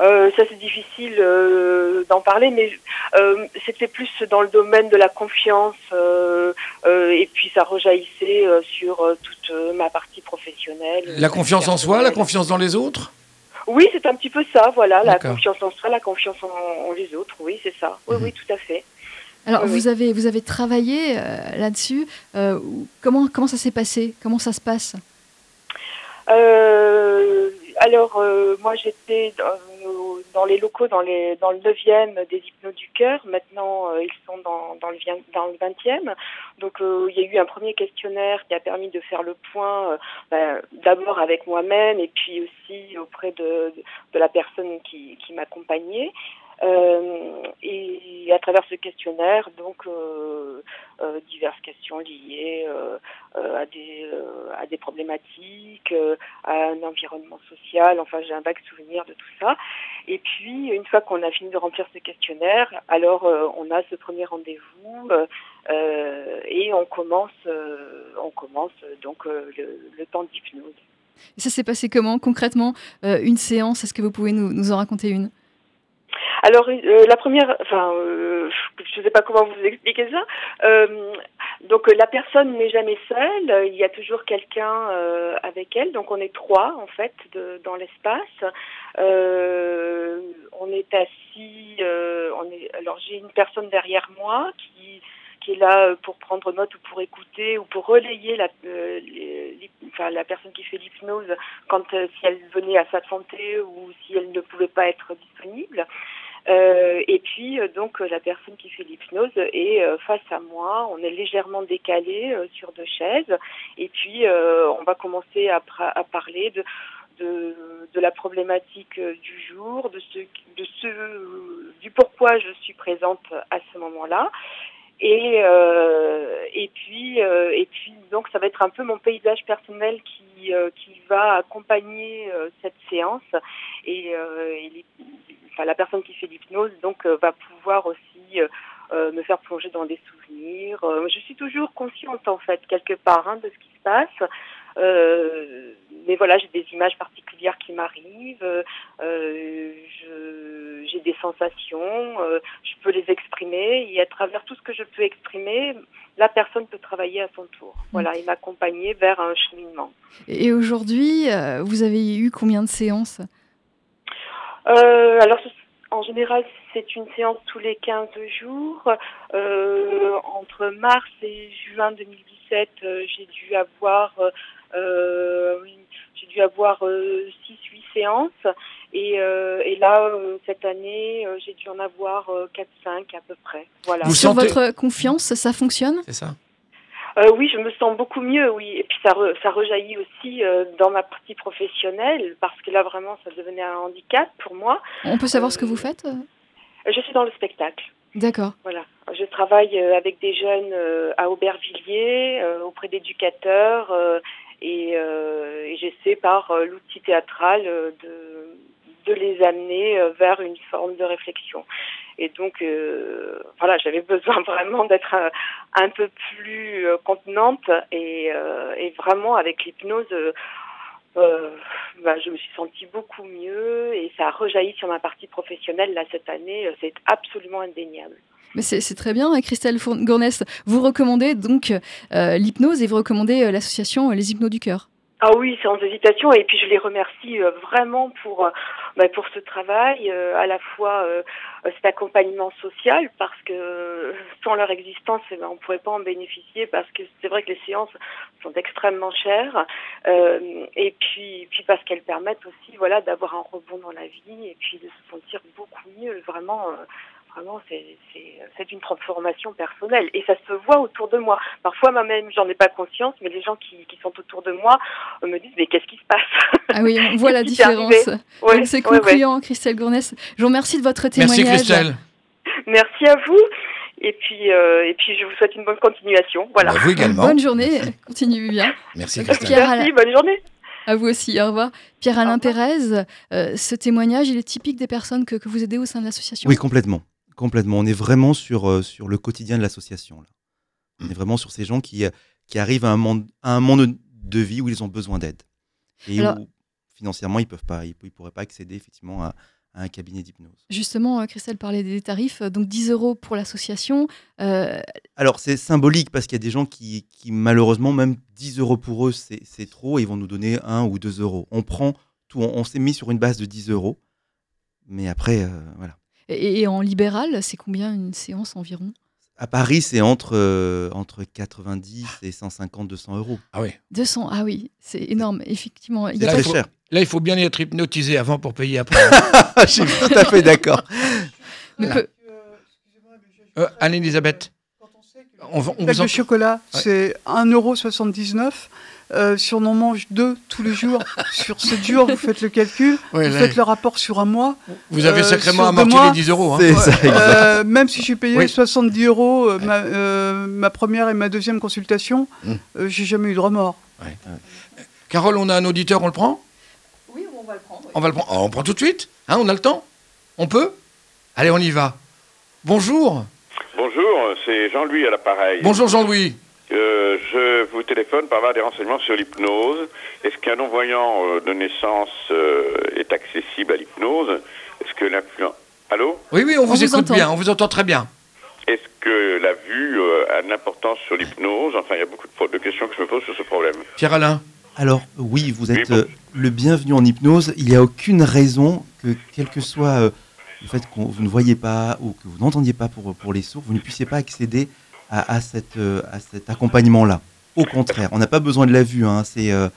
Euh, ça, c'est difficile euh, d'en parler, mais euh, c'était plus dans le domaine de la confiance. euh, euh, et puis, ça rejaillissait euh, sur euh, toute euh, ma partie professionnelle. La confiance en soi, la confiance dans les autres? Oui, c'est un petit peu ça, voilà, la confiance en soi, la confiance en, en les autres, oui, c'est ça. Oui, Mhm. oui, tout à fait. Alors, Oui, vous, avez, vous avez travaillé euh, là-dessus. Euh, comment, comment ça s'est passé? Comment ça se passe? Euh, alors, euh, moi, j'étais dans, les locaux, dans, les, dans le 9e des Hypnos du Cœur. Maintenant, euh, ils sont dans, le, dans le 20e. Donc, euh, il y a eu un premier questionnaire qui a permis de faire le point, euh, ben, d'abord avec moi-même et puis aussi auprès de, la personne qui m'accompagnait. Euh, et à travers ce questionnaire, donc euh, euh, diverses questions liées à des à des problématiques, à un environnement social. Enfin, j'ai un vague souvenir de tout ça. Et puis, une fois qu'on a fini de remplir ce questionnaire, alors on a ce premier rendez-vous et on commence on commence donc le, le temps d'hypnose. Et ça s'est passé comment concrètement Une séance, est-ce que vous pouvez nous en raconter une? Alors euh, la première, enfin, euh, je ne sais pas comment vous expliquer ça. Euh, donc la personne n'est jamais seule, il y a toujours quelqu'un euh, avec elle. Donc on est trois en fait de, dans l'espace. Euh, on est assis. euh, on est. Alors j'ai une personne derrière moi qui qui est là pour prendre note ou pour écouter ou pour relayer la, euh, enfin, la personne qui fait l'hypnose quand si elle venait à s'absenter ou si elle ne pouvait pas être disponible. Euh, et puis euh, donc euh, la personne qui fait l'hypnose est euh, face à moi, on est légèrement décalé sur deux chaises. Et puis on va commencer à, à parler de, de de la problématique du jour, de ce de ce du pourquoi je suis présente à ce moment-là. Et euh, et puis euh, et puis donc ça va être un peu mon paysage personnel qui euh, qui va accompagner cette séance. Et, et la personne qui fait l'hypnose donc euh, va pouvoir aussi euh, euh, me faire plonger dans des souvenirs. Je suis toujours consciente en fait quelque part hein, de ce qui se passe. Mais voilà, j'ai des images particulières qui m'arrivent, j'ai des sensations, je peux les exprimer et à travers tout ce que je peux exprimer, la personne peut travailler à son tour. Voilà, et m'accompagner vers un cheminement. Et aujourd'hui, vous avez eu combien de séances? Euh, alors, en général, c'est une séance tous les 15 jours. Euh, entre mars et juin 2017, euh, j'ai dû avoir, euh, euh, j'ai dû avoir 6-8 séances. Et, euh, et là, euh, cette année, euh, j'ai dû en avoir 4-5 à peu près. Voilà. Vous Sur sentez- votre confiance, ça fonctionne? C'est ça Euh, oui, je me sens beaucoup mieux, oui. Et puis ça, re- ça rejaillit aussi euh, dans ma partie professionnelle, parce que là vraiment, ça devenait un handicap pour moi. On peut savoir ce que vous faites euh Je suis dans le spectacle. D'accord. Voilà. Je travaille euh, avec des jeunes euh, à Aubervilliers, euh, auprès d'éducateurs, euh, et, euh, et j'essaie par euh, l'outil théâtral euh, de, de les amener euh, vers une forme de réflexion. Et donc, euh, voilà, j'avais besoin vraiment d'être un, peu plus euh, contenante et, vraiment avec l'hypnose. bah, je me suis sentie beaucoup mieux et ça a rejailli sur ma partie professionnelle là cette année. C'est absolument indéniable. Mais c'est très bien, hein, Christelle Gournès. Vous recommandez donc l'hypnose et vous recommandez l'association Les Hypnos du Cœur. Ah oui, sans hésitation. Et puis je les remercie euh, vraiment pour euh, bah, pour ce travail, euh, à la fois cet accompagnement social, parce que sans leur existence, eh ben, on ne pourrait pas en bénéficier, parce que c'est vrai que les séances sont extrêmement chères, et puis puis parce qu'elles permettent aussi, voilà, d'avoir un rebond dans la vie, et puis de se sentir beaucoup mieux. Vraiment. Euh, Vraiment, c'est une transformation personnelle et ça se voit autour de moi. Parfois, moi-même, j'en ai pas conscience, mais les gens qui, qui sont autour de moi euh, me disent mais qu'est-ce qui se passe? Ah oui, on voit la différence. Ouais, c'est ouais, ouais. concluant, Christelle Gournès. Je vous remercie de votre témoignage. Merci Christelle. Merci à vous et puis euh, et puis je vous souhaite une bonne continuation. Voilà. Bah, vous également. Bonne journée, continuez bien. Merci Donc, Christelle. Pierre Merci, Alain- bonne journée. À vous aussi, au revoir. Pierre-Alain euh, ce témoignage, il est typique des personnes que, que vous aidez au sein de l'association Oui, complètement. Complètement. On est vraiment sur, euh, sur le quotidien de l'association. On Mm. est vraiment sur ces gens qui, euh, qui arrivent à un, monde, à un monde de vie où ils ont besoin d'aide. Et Alors- où financièrement, ils peuvent pas, ils, ils pourraient pas accéder effectivement à, à un cabinet d'hypnose. Justement, euh, Christelle parlait des tarifs, donc 10 euros pour l'association. Euh, Alors, c'est symbolique parce qu'il y a des gens qui, qui, malheureusement, même 10 euros pour eux, c'est c'est trop. et Ils vont nous donner 1 ou 2 euros. On prend tout. On, on s'est mis sur une base de 10 euros. Mais après, euh, voilà. Et, et en libéral, c'est combien une séance environ? À Paris, c'est entre, euh, entre 90 et 150, 200 euros. Ah oui. 200, ah oui, c'est énorme, effectivement. Il y C'est très faut- cher. Là, il faut bien être hypnotisé avant pour payer après. Je suis tout à fait d'accord. Voilà. peu- Euh, Anne-Elisabeth, on, va- on Plaque vous en... de chocolat, Ouais. c'est 1,79€. Euh, si on en mange deux tous les jours, sur 7 jours, vous faites le calcul, Ouais, vous là, faites le rapport sur un mois. vous avez euh, sacrément amorti mois, les 10 euros. hein. C'est ça, exact. Euh, même si j'ai payé Oui. 70 euros euh, ma, euh, ma première et ma deuxième consultation, euh, j'ai jamais eu de remords. Carole, on a un auditeur, on le prend? Oui, on va le prendre. On va le prendre. Oh, on prend tout de suite hein, On a le temps? On peut? Allez, on y va. Bonjour. Bonjour, c'est Jean-Louis à l'appareil. Bonjour Jean-Louis. Euh, je vous téléphone pour avoir des renseignements sur l'hypnose. Est-ce qu'un non-voyant euh, de naissance euh, est accessible à l'hypnose? Est-ce que l'influence... Allô? Oui, oui, on vous écoute entend. bien, on vous entend très bien. Est-ce que la vue euh, a de l'importance sur l'hypnose? Enfin, il y a beaucoup de, de questions que je me pose sur ce problème. Pierre-Alain. Alors, oui, vous êtes Oui, bon. euh, le bienvenu en hypnose. Il n'y a aucune raison que, quel que soit euh, le fait que vous ne voyez pas ou que vous n'entendiez pas pour, pour les sourds, vous ne puissiez pas accéder à, à cette, euh, à cet accompagnement-là. Au contraire, on n'a pas besoin de la vue. hein, c'est, euh,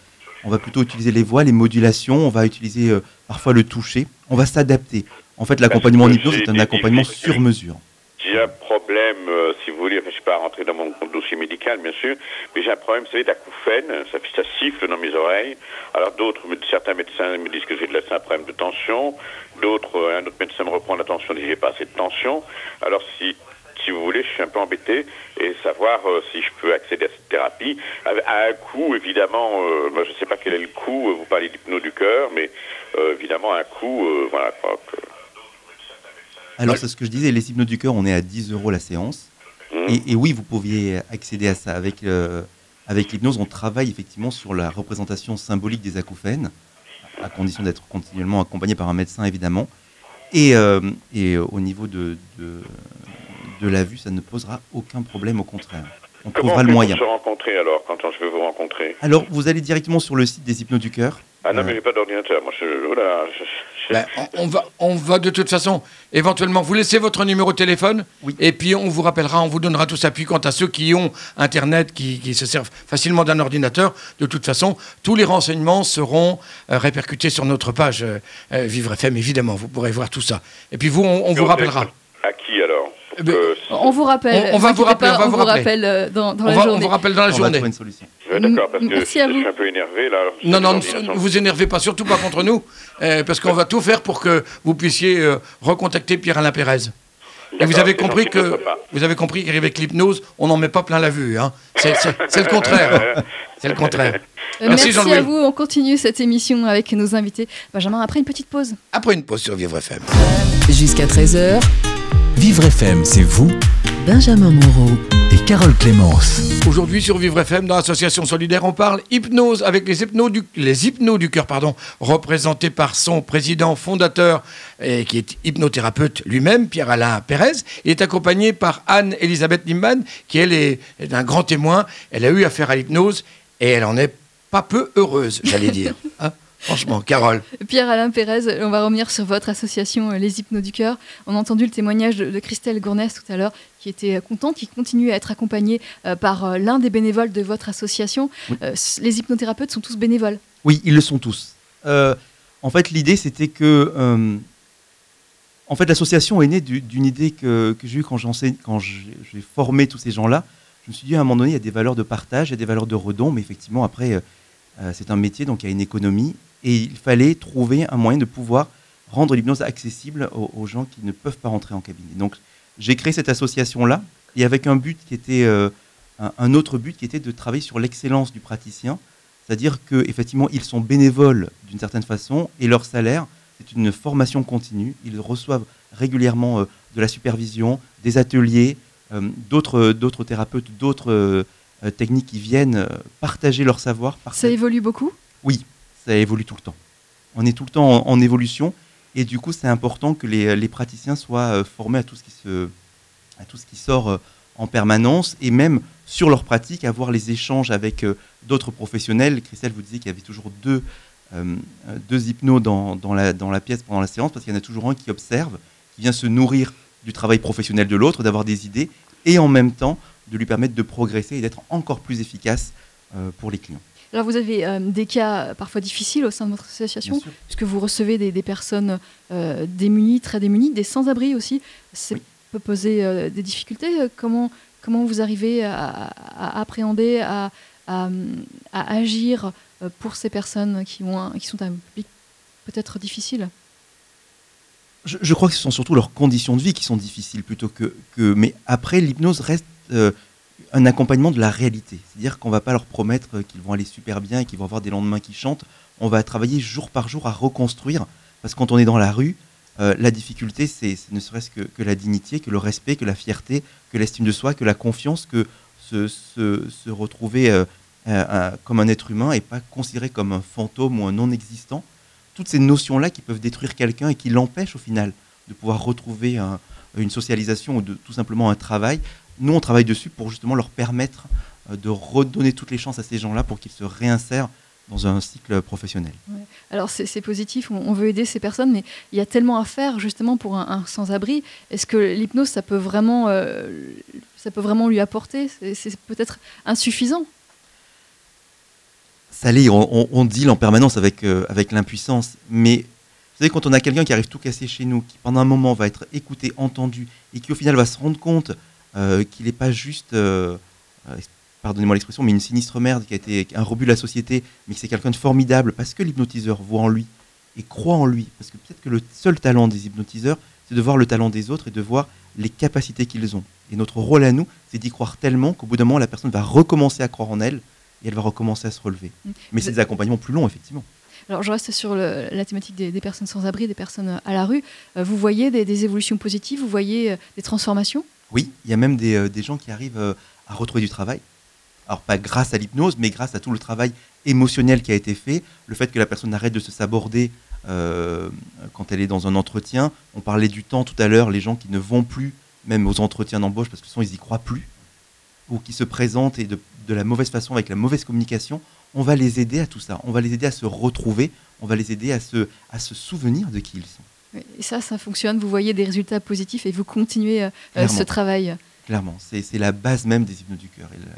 on va plutôt utiliser les voix, les modulations, on va utiliser euh, parfois le toucher. On va s'adapter. En fait, l'accompagnement en que hypnose est un accompagnement sur mesure. J'ai un problème, euh, si vous voulez, je ne suis pas rentré dans mon dossier médical, bien sûr, mais j'ai un problème, vous savez, d'acouphène, ça, ça siffle dans mes oreilles. Alors d'autres, certains médecins me disent que j'ai de la- un problème de tension, d'autres, un autre médecin me reprend la tension, dit que j'ai pas assez de tension. Alors si, si vous voulez, je suis un peu embêté et savoir euh, si je peux accéder à cette thérapie à un coût, évidemment, euh, moi, je ne sais pas quel est le coût, euh, vous parlez d'hypno du cœur, mais euh, évidemment un coût, voilà, quoi, que- Alors, c'est ce que je disais, les hypnos du cœur, on est à 10 euros la séance. Hmm. Et, et oui, vous pouviez accéder à ça. Avec, avec l'hypnose, on travaille effectivement sur la représentation symbolique des acouphènes, à condition d'être continuellement accompagné par un médecin, évidemment. Et, et au niveau de, de, de la vue, ça ne posera aucun problème, au contraire. On Comment trouvera on le moyen. se rencontrer alors, quand je veux vous rencontrer? Alors, vous allez directement sur le site des hypnos du cœur. Ah non, Euh, mais j'ai pas d'ordinateur. Moi, je, voilà, je- je- Ben, on, on va, on va de toute façon, éventuellement, vous laissez votre numéro de téléphone Oui. et puis on vous rappellera, on vous donnera tout appui quant à ceux qui ont Internet, qui, qui se servent facilement d'un ordinateur. De toute façon, tous les renseignements seront euh, répercutés sur notre page euh, euh, Vivre FM, évidemment. Vous pourrez voir tout ça. Et puis vous, on, on vous rappellera. À qui alors? Eh ben, Euh, On vous rappelle. On- on va vous rappeler, pas, on va on vous rappelle dans, dans On la va, on journée. vous rappelle dans la On va journée. trouver une solution. ouais, d'accord, parce que Merci à je vous. suis un peu énervé là. alors, Non, non, ne vous énervez pas, surtout pas contre nous, euh, parce qu'on va tout faire pour que vous puissiez euh, recontacter Pierre-Alain Pérez. Et vous avez compris que vous avez compris qu'avec l'hypnose, on n'en met pas plein la vue. Hein. C'est, le contraire. hein. C'est le contraire. Euh, Merci, Merci, à vous. On continue cette émission avec nos invités. Benjamin, après une petite pause. Après une pause sur Vivre FM. Jusqu'à 13h, Vivre FM, c'est vous Benjamin Moreau. et Carole Clémence. Aujourd'hui sur Vivre FM, dans l'association solidaire, on parle hypnose avec les hypnos du, les hypnos du cœur, pardon, représentés par son président fondateur, et qui est hypnothérapeute lui-même, Pierre-Alain Pérez. Il est accompagné par Anne-Elisabeth Nimban, qui elle est, est un grand témoin. Elle a eu affaire à l'hypnose et elle en est pas peu heureuse, j'allais dire. Hein Franchement, Carole. Pierre-Alain Pérez, on va revenir sur votre association euh, Les Hypnos du Cœur. On a entendu le témoignage de, Christelle Gournès tout à l'heure, qui était euh, contente, qui continue à être accompagnée euh, par l'un des bénévoles de votre association. Oui. Les hypnothérapeutes sont tous bénévoles. Oui, ils le sont tous. Euh, en fait, l'idée, c'était que. euh, en fait, l'association est née du- d'une idée que, que j'ai eue quand j'ai formé tous ces gens-là. Je me suis dit, à un moment donné, il y a des valeurs de partage, il y a des valeurs de redon, mais effectivement, après, euh, c'est un métier, donc il y a une économie. Et il fallait trouver un moyen de pouvoir rendre l'hypnose accessible aux, aux gens qui ne peuvent pas rentrer en cabinet. Donc, j'ai créé cette association-là, et avec un but qui était. euh, un, un autre but qui était de travailler sur l'excellence du praticien, c'est-à-dire qu'effectivement, ils sont bénévoles d'une certaine façon et leur salaire, c'est une formation continue. Ils reçoivent régulièrement euh, de la supervision, des ateliers, euh, d'autres thérapeutes, d'autres techniques qui viennent partager leur savoir. Ça partager- évolue beaucoup? Oui, ça évolue tout le temps. On est tout le temps en, évolution et du coup, c'est important que les, praticiens soient euh, formés à tout ce qui, sort euh, en permanence et même sur leur pratique, avoir les échanges avec euh, d'autres professionnels. Christelle vous disait qu'il y avait toujours deux, hypnos dans, la, pièce pendant la séance parce qu'il y en a toujours un qui observe, qui vient se nourrir du travail professionnel de l'autre, d'avoir des idées et en même temps de lui permettre de progresser et d'être encore plus efficace pour les clients. Alors vous avez euh, des cas parfois difficiles au sein de votre association, puisque vous recevez des, des personnes euh, démunies, très démunies, des sans-abri aussi. Ça Oui. peut poser euh, des difficultés. Euh, Comment, comment vous arrivez à, à appréhender, à, à, à agir euh, pour ces personnes qui, ont un- qui sont un public peut-être difficile? Je, je crois que ce sont surtout leurs conditions de vie qui sont difficiles plutôt que. que mais après, l'hypnose reste euh, un accompagnement de la réalité. C'est-à-dire qu'on ne va pas leur promettre qu'ils vont aller super bien et qu'ils vont avoir des lendemains qui chantent. On va travailler jour par jour à reconstruire. Parce que quand on est dans la rue, euh, la difficulté, c'est ne serait-ce que, la dignité, que le respect, que la fierté, que l'estime de soi, que la confiance, que se, retrouver euh, euh, comme un être humain et pas considéré comme un fantôme ou un non-existant toutes ces notions-là qui peuvent détruire quelqu'un et qui l'empêchent au final de pouvoir retrouver un- une socialisation ou de, tout simplement un travail. Nous, on travaille dessus pour justement leur permettre euh, de redonner toutes les chances à ces gens-là pour qu'ils se réinsèrent dans un cycle professionnel. Alors c'est positif, on, on veut aider ces personnes, mais il y a tellement à faire justement pour un, un sans-abri. Est-ce que l'hypnose, ça peut vraiment, euh, ça peut vraiment lui apporter? C'est- peut-être insuffisant. Ça l'est, on, on, on deal en permanence avec, euh, avec l'impuissance, mais vous savez, quand on a quelqu'un qui arrive tout cassé chez nous, qui pendant un moment va être écouté, entendu, et qui au final va se rendre compte qu'il n'est pas juste, euh, euh, pardonnez-moi l'expression, mais une sinistre merde qui a été un rebut de la société, mais que c'est quelqu'un de formidable parce que l'hypnotiseur voit en lui et croit en lui. Parce que peut-être que le seul talent des hypnotiseurs, c'est de voir le talent des autres et de voir les capacités qu'ils ont. Et notre rôle à nous, c'est d'y croire tellement qu'au bout d'un moment, la personne va recommencer à croire en elle et elle va recommencer à se relever. Mais c'est des accompagnements plus longs, effectivement. Alors je reste sur le- la thématique des, des personnes sans abri, des personnes euh, à la rue. Euh, vous voyez des, des évolutions positives, vous voyez euh, des transformations? Oui, il y a même des, euh, gens qui arrivent euh, à retrouver du travail. Alors pas grâce à l'hypnose, mais grâce à tout le travail émotionnel qui a été fait, le fait que la personne arrête de se saborder euh, quand elle est dans un entretien. On parlait du temps tout à l'heure, les gens qui ne vont plus même aux entretiens d'embauche parce que sinon ils n'y croient plus, ou qui se présentent de, la mauvaise façon avec la mauvaise communication, on va les aider à tout ça. On va les aider à se retrouver, on va les aider à se souvenir de qui ils sont. Et ça, ça fonctionne, vous voyez des résultats positifs et vous continuez euh, euh, ce travail. Clairement, c'est la base même des hypnos du cœur et la-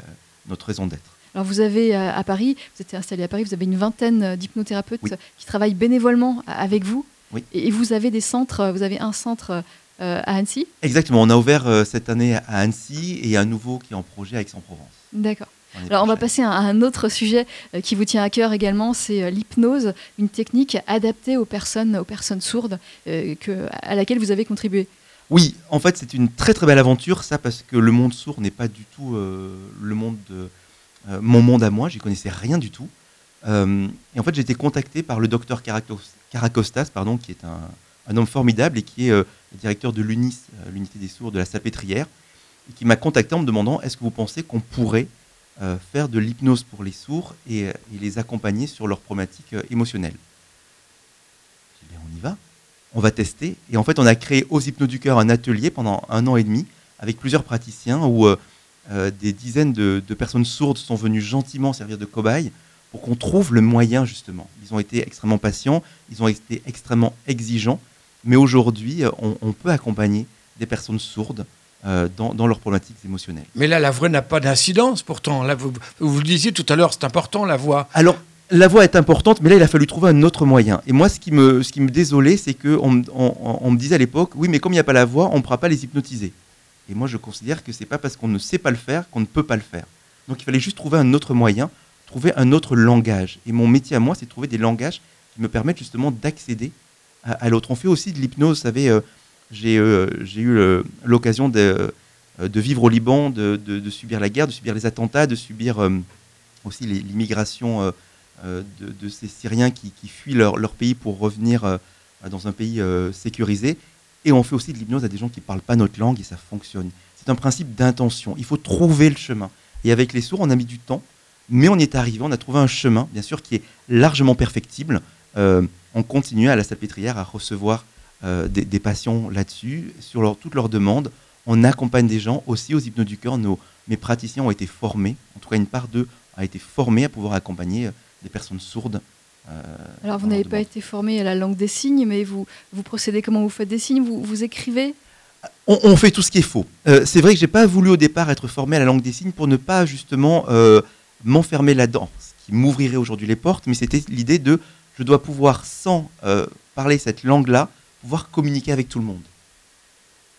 notre raison d'être. Alors vous avez euh, à Paris, vous êtes installé à Paris, vous avez une vingtaine d'hypnothérapeutes Oui. qui travaillent bénévolement avec vous. Oui. Et vous avez des centres, vous avez un centre euh, à Annecy. Exactement, on a ouvert euh, cette année à Annecy et un nouveau qui est en projet à Aix-en-Provence. D'accord. Alors on va passer à un autre sujet euh, qui vous tient à cœur également, c'est euh, l'hypnose, une technique adaptée aux personnes, aux personnes sourdes, euh, que, à laquelle vous avez contribué. Oui, en fait, c'est une très très belle aventure, ça, parce que le monde sourd n'est pas du tout euh, le monde de, euh, mon monde à moi. J'y connaissais rien du tout. Et en fait, j'ai été contacté par le docteur Caracos- Caracostas, pardon, qui est un, un homme formidable et qui est le directeur de l'UNIS, l'unité des sourds de la Salpêtrière, et qui m'a contacté en me demandant est-ce que vous pensez qu'on pourrait euh, faire de l'hypnose pour les sourds et, euh, et les accompagner sur leurs problématiques euh, émotionnelles on y va on va tester. Et en fait, on a créé aux Hypnos du Cœur un atelier pendant un an et demi avec plusieurs praticiens où euh, des dizaines de, personnes sourdes sont venues gentiment servir de cobayes pour qu'on trouve le moyen, justement. Ils ont été extrêmement patients, ils ont été extrêmement exigeants, mais aujourd'hui, on peut accompagner des personnes sourdes euh, dans, dans leurs problématiques émotionnelles. Mais là, la voix n'a pas d'incidence pourtant. Là, vous, vous le disiez tout à l'heure, c'est important la voix. Alors, la voix est importante, mais là, il a fallu trouver un autre moyen. Et moi, ce qui me, ce qui me désolait, c'est qu'on on, on- on me disait à l'époque, oui, mais comme il n'y a pas la voix, on ne pourra pas les hypnotiser. Et moi, je considère que c'est pas parce qu'on ne sait pas le faire qu'on ne peut pas le faire. Donc, il fallait juste trouver un autre moyen, trouver un autre langage. Et mon métier à moi, c'est de trouver des langages qui me permettent justement d'accéder à, à l'autre. On fait aussi de l'hypnose, vous savez, euh, j'ai euh, j'ai eu euh, l'occasion de, euh, de vivre au Liban, de, subir la guerre, de subir les attentats, de subir aussi l'immigration de, ces Syriens qui, fuient leur, pays pour revenir dans un pays sécurisé. Et on fait aussi de l'hypnose à des gens qui ne parlent pas notre langue et ça fonctionne. C'est un principe d'intention. Il faut trouver le chemin. Et avec les sourds, on a mis du temps, mais on est arrivé. On a trouvé un chemin, bien sûr, qui est largement perfectible. On continue à la salpêtrière à recevoir euh, des, des patients là-dessus, sur leur- toutes leurs demandes. On accompagne des gens aussi aux hypnos du cœur. Nos, mes praticiens ont été formés, en tout cas une part d'eux a été formée à pouvoir accompagner euh, des personnes sourdes. euh, Alors vous n'avez pas été formé à la langue des signes, mais vous, vous procédez comment Vous faites des signes? Vous, vous écrivez? On, on fait tout ce qui est faux. Euh, c'est vrai que j'ai pas voulu au départ être formé à la langue des signes pour ne pas justement m'enfermer là-dedans, ce qui m'ouvrirait aujourd'hui les portes, mais c'était l'idée de je dois pouvoir, sans parler cette langue-là, pouvoir communiquer avec tout le monde.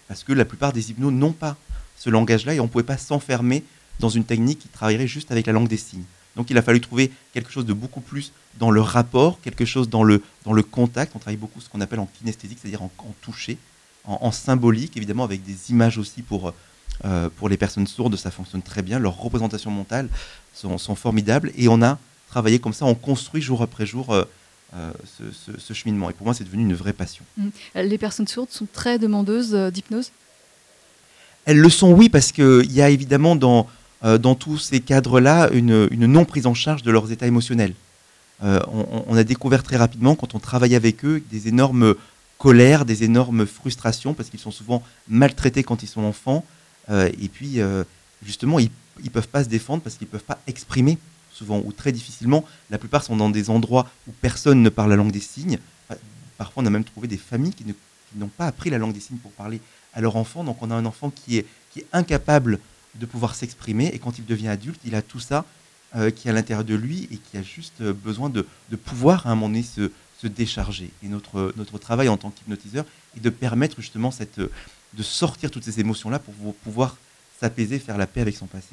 Parce que la plupart des hypnos n'ont pas ce langage-là et on ne pouvait pas s'enfermer dans une technique qui travaillerait juste avec la langue des signes. Donc il a fallu trouver quelque chose de beaucoup plus dans le rapport, quelque chose dans le, dans le contact. On travaille beaucoup ce qu'on appelle en kinesthésique, c'est-à-dire en, toucher, en, en symbolique, évidemment avec des images aussi pour, euh, pour les personnes sourdes, ça fonctionne très bien. Leurs représentations mentales sont, sont formidables et on a travaillé comme ça, on construit jour après jour euh, euh, ce, ce- ce cheminement. Et pour moi, c'est devenu une vraie passion. Mm. Les personnes sourdes sont très demandeuses euh, d'hypnose? Elles le sont, oui, parce qu'il y a évidemment dans, euh, dans tous ces cadres-là une, une non prise en charge de leurs états émotionnels. Euh, on, on a découvert très rapidement, quand on travaille avec eux, des énormes colères, des énormes frustrations, parce qu'ils sont souvent maltraités quand ils sont enfants. Et puis, justement, ils ne peuvent pas se défendre parce qu'ils ne peuvent pas exprimer, souvent, ou très difficilement. La plupart sont dans des endroits où personne ne parle la langue des signes. Parfois, on a même trouvé des familles qui n'ont pas appris la langue des signes pour parler à leur enfant. Donc on a un enfant qui est, incapable de pouvoir s'exprimer et quand il devient adulte, il a tout ça euh, qui est à l'intérieur de lui et qui a juste euh, besoin de, pouvoir à un moment donné se, décharger. Et notre, notre travail en tant qu'hypnotiseur est de permettre justement cette, euh, de sortir toutes ces émotions-là pour pouvoir s'apaiser, faire la paix avec son passé.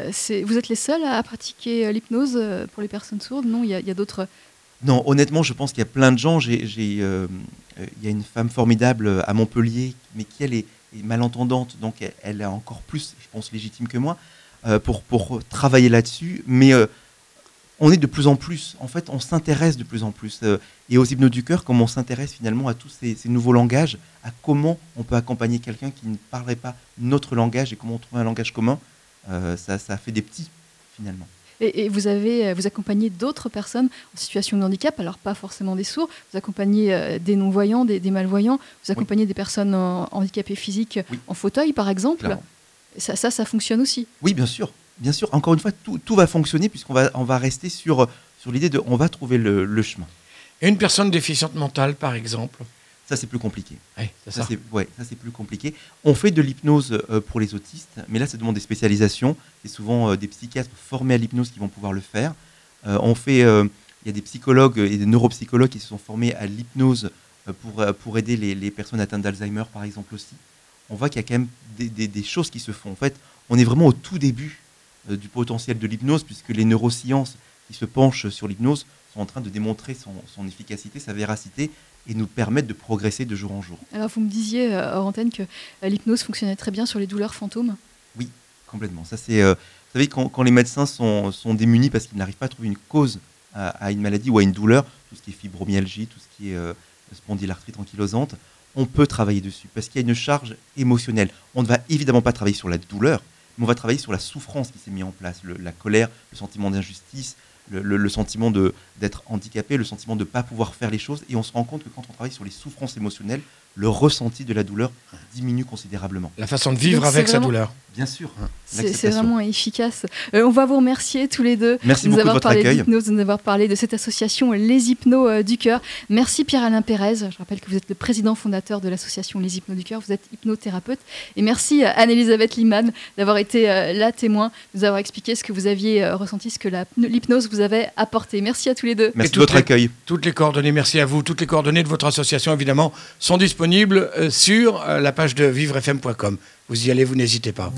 Euh, c'est- vous êtes les seuls à, à pratiquer euh, l'hypnose euh, pour les personnes sourdes? Non, il y a, d'autres. Non, honnêtement, je pense qu'il y a plein de gens. Euh, euh, il y a une femme formidable euh, à Montpellier, mais qui elle est, est malentendante, donc elle, elle est encore plus, je pense, légitime que moi euh, pour, pour travailler là-dessus. Mais euh, on est de plus en plus, en fait, on s'intéresse de plus en plus. euh, et aux hypnos du cœur, comme on s'intéresse finalement à tous ces, ces nouveaux langages, à comment on peut accompagner quelqu'un qui ne parlerait pas notre langage et comment on trouve un langage commun, euh, ça, ça fait des petits finalement. Et, et vous avez, euh, vous accompagnez d'autres personnes en situation de handicap, alors pas forcément des sourds. Vous accompagnez des non-voyants, des, des malvoyants. Vous accompagnez des personnes en- handicapées physiques Oui. en fauteuil, par exemple. Clairement. Ça, ça, ça fonctionne aussi. Oui, bien sûr. Bien sûr. Encore une fois, tout, tout va fonctionner puisqu'on va, on va rester sur, sur l'idée de on va trouver le, le chemin. Et une personne déficiente mentale, par exemple. Ça, c'est plus compliqué. C'est Ça, ça. c'est ouais, ça, c'est plus compliqué. On fait de l'hypnose euh, pour les autistes, mais là, ça demande des spécialisations. C'est souvent euh, des psychiatres formés à l'hypnose qui vont pouvoir le faire. Euh, on fait, il y a des psychologues et des neuropsychologues qui se sont formés à l'hypnose pour, pour aider les, les personnes atteintes d'Alzheimer, par exemple aussi. On voit qu'il y a quand même des, des- des choses qui se font. En fait, on est vraiment au tout début du potentiel de l'hypnose, puisque les neurosciences qui se penchent sur l'hypnose sont en train de démontrer son, son efficacité, sa véracité, et nous permettent de progresser de jour en jour. Alors, vous me disiez euh, hors antenne que euh, l'hypnose fonctionnait très bien sur les douleurs fantômes. Complètement. Ça, c'est, euh, vous savez, quand, quand les médecins sont, sont démunis parce qu'ils n'arrivent pas à trouver une cause à, à une maladie ou à une douleur, tout ce qui est fibromyalgie, tout ce qui est euh, spondylarthrite ankylosante, on peut travailler dessus parce qu'il y a une charge émotionnelle. On ne va évidemment pas travailler sur la douleur, on va travailler sur la souffrance qui s'est mise en place, la colère, le sentiment d'injustice, le, sentiment d'être handicapé, le sentiment de ne pas pouvoir faire les choses. Et on se rend compte que quand on travaille sur les souffrances émotionnelles, le ressenti de la douleur diminue considérablement. La façon de vivre Donc, avec sa vraiment- douleur. Bien sûr. C'est c'est vraiment efficace. Euh, on va vous remercier tous les deux Merci de nous beaucoup de avoir votre parlé accueil. d'hypnose, de nous avoir parlé de cette association Les Hypnos euh, du Cœur. Merci Pierre-Alain Pérez. Je rappelle que vous êtes le président fondateur de l'association Les Hypnos du Cœur. Vous êtes hypnothérapeute. Et merci à Anne-Elisabeth Liman d'avoir été euh, la témoin, de nous avoir expliqué ce que vous aviez euh, ressenti, ce que l'hypnose vous avait apporté. Merci à tous les deux. Merci de votre les- accueil. Toutes les coordonnées, merci à vous. Toutes les coordonnées de votre association, évidemment, sont disponibles euh, sur euh, la page de vivrefm.com. Vous y allez, vous n'hésitez pas.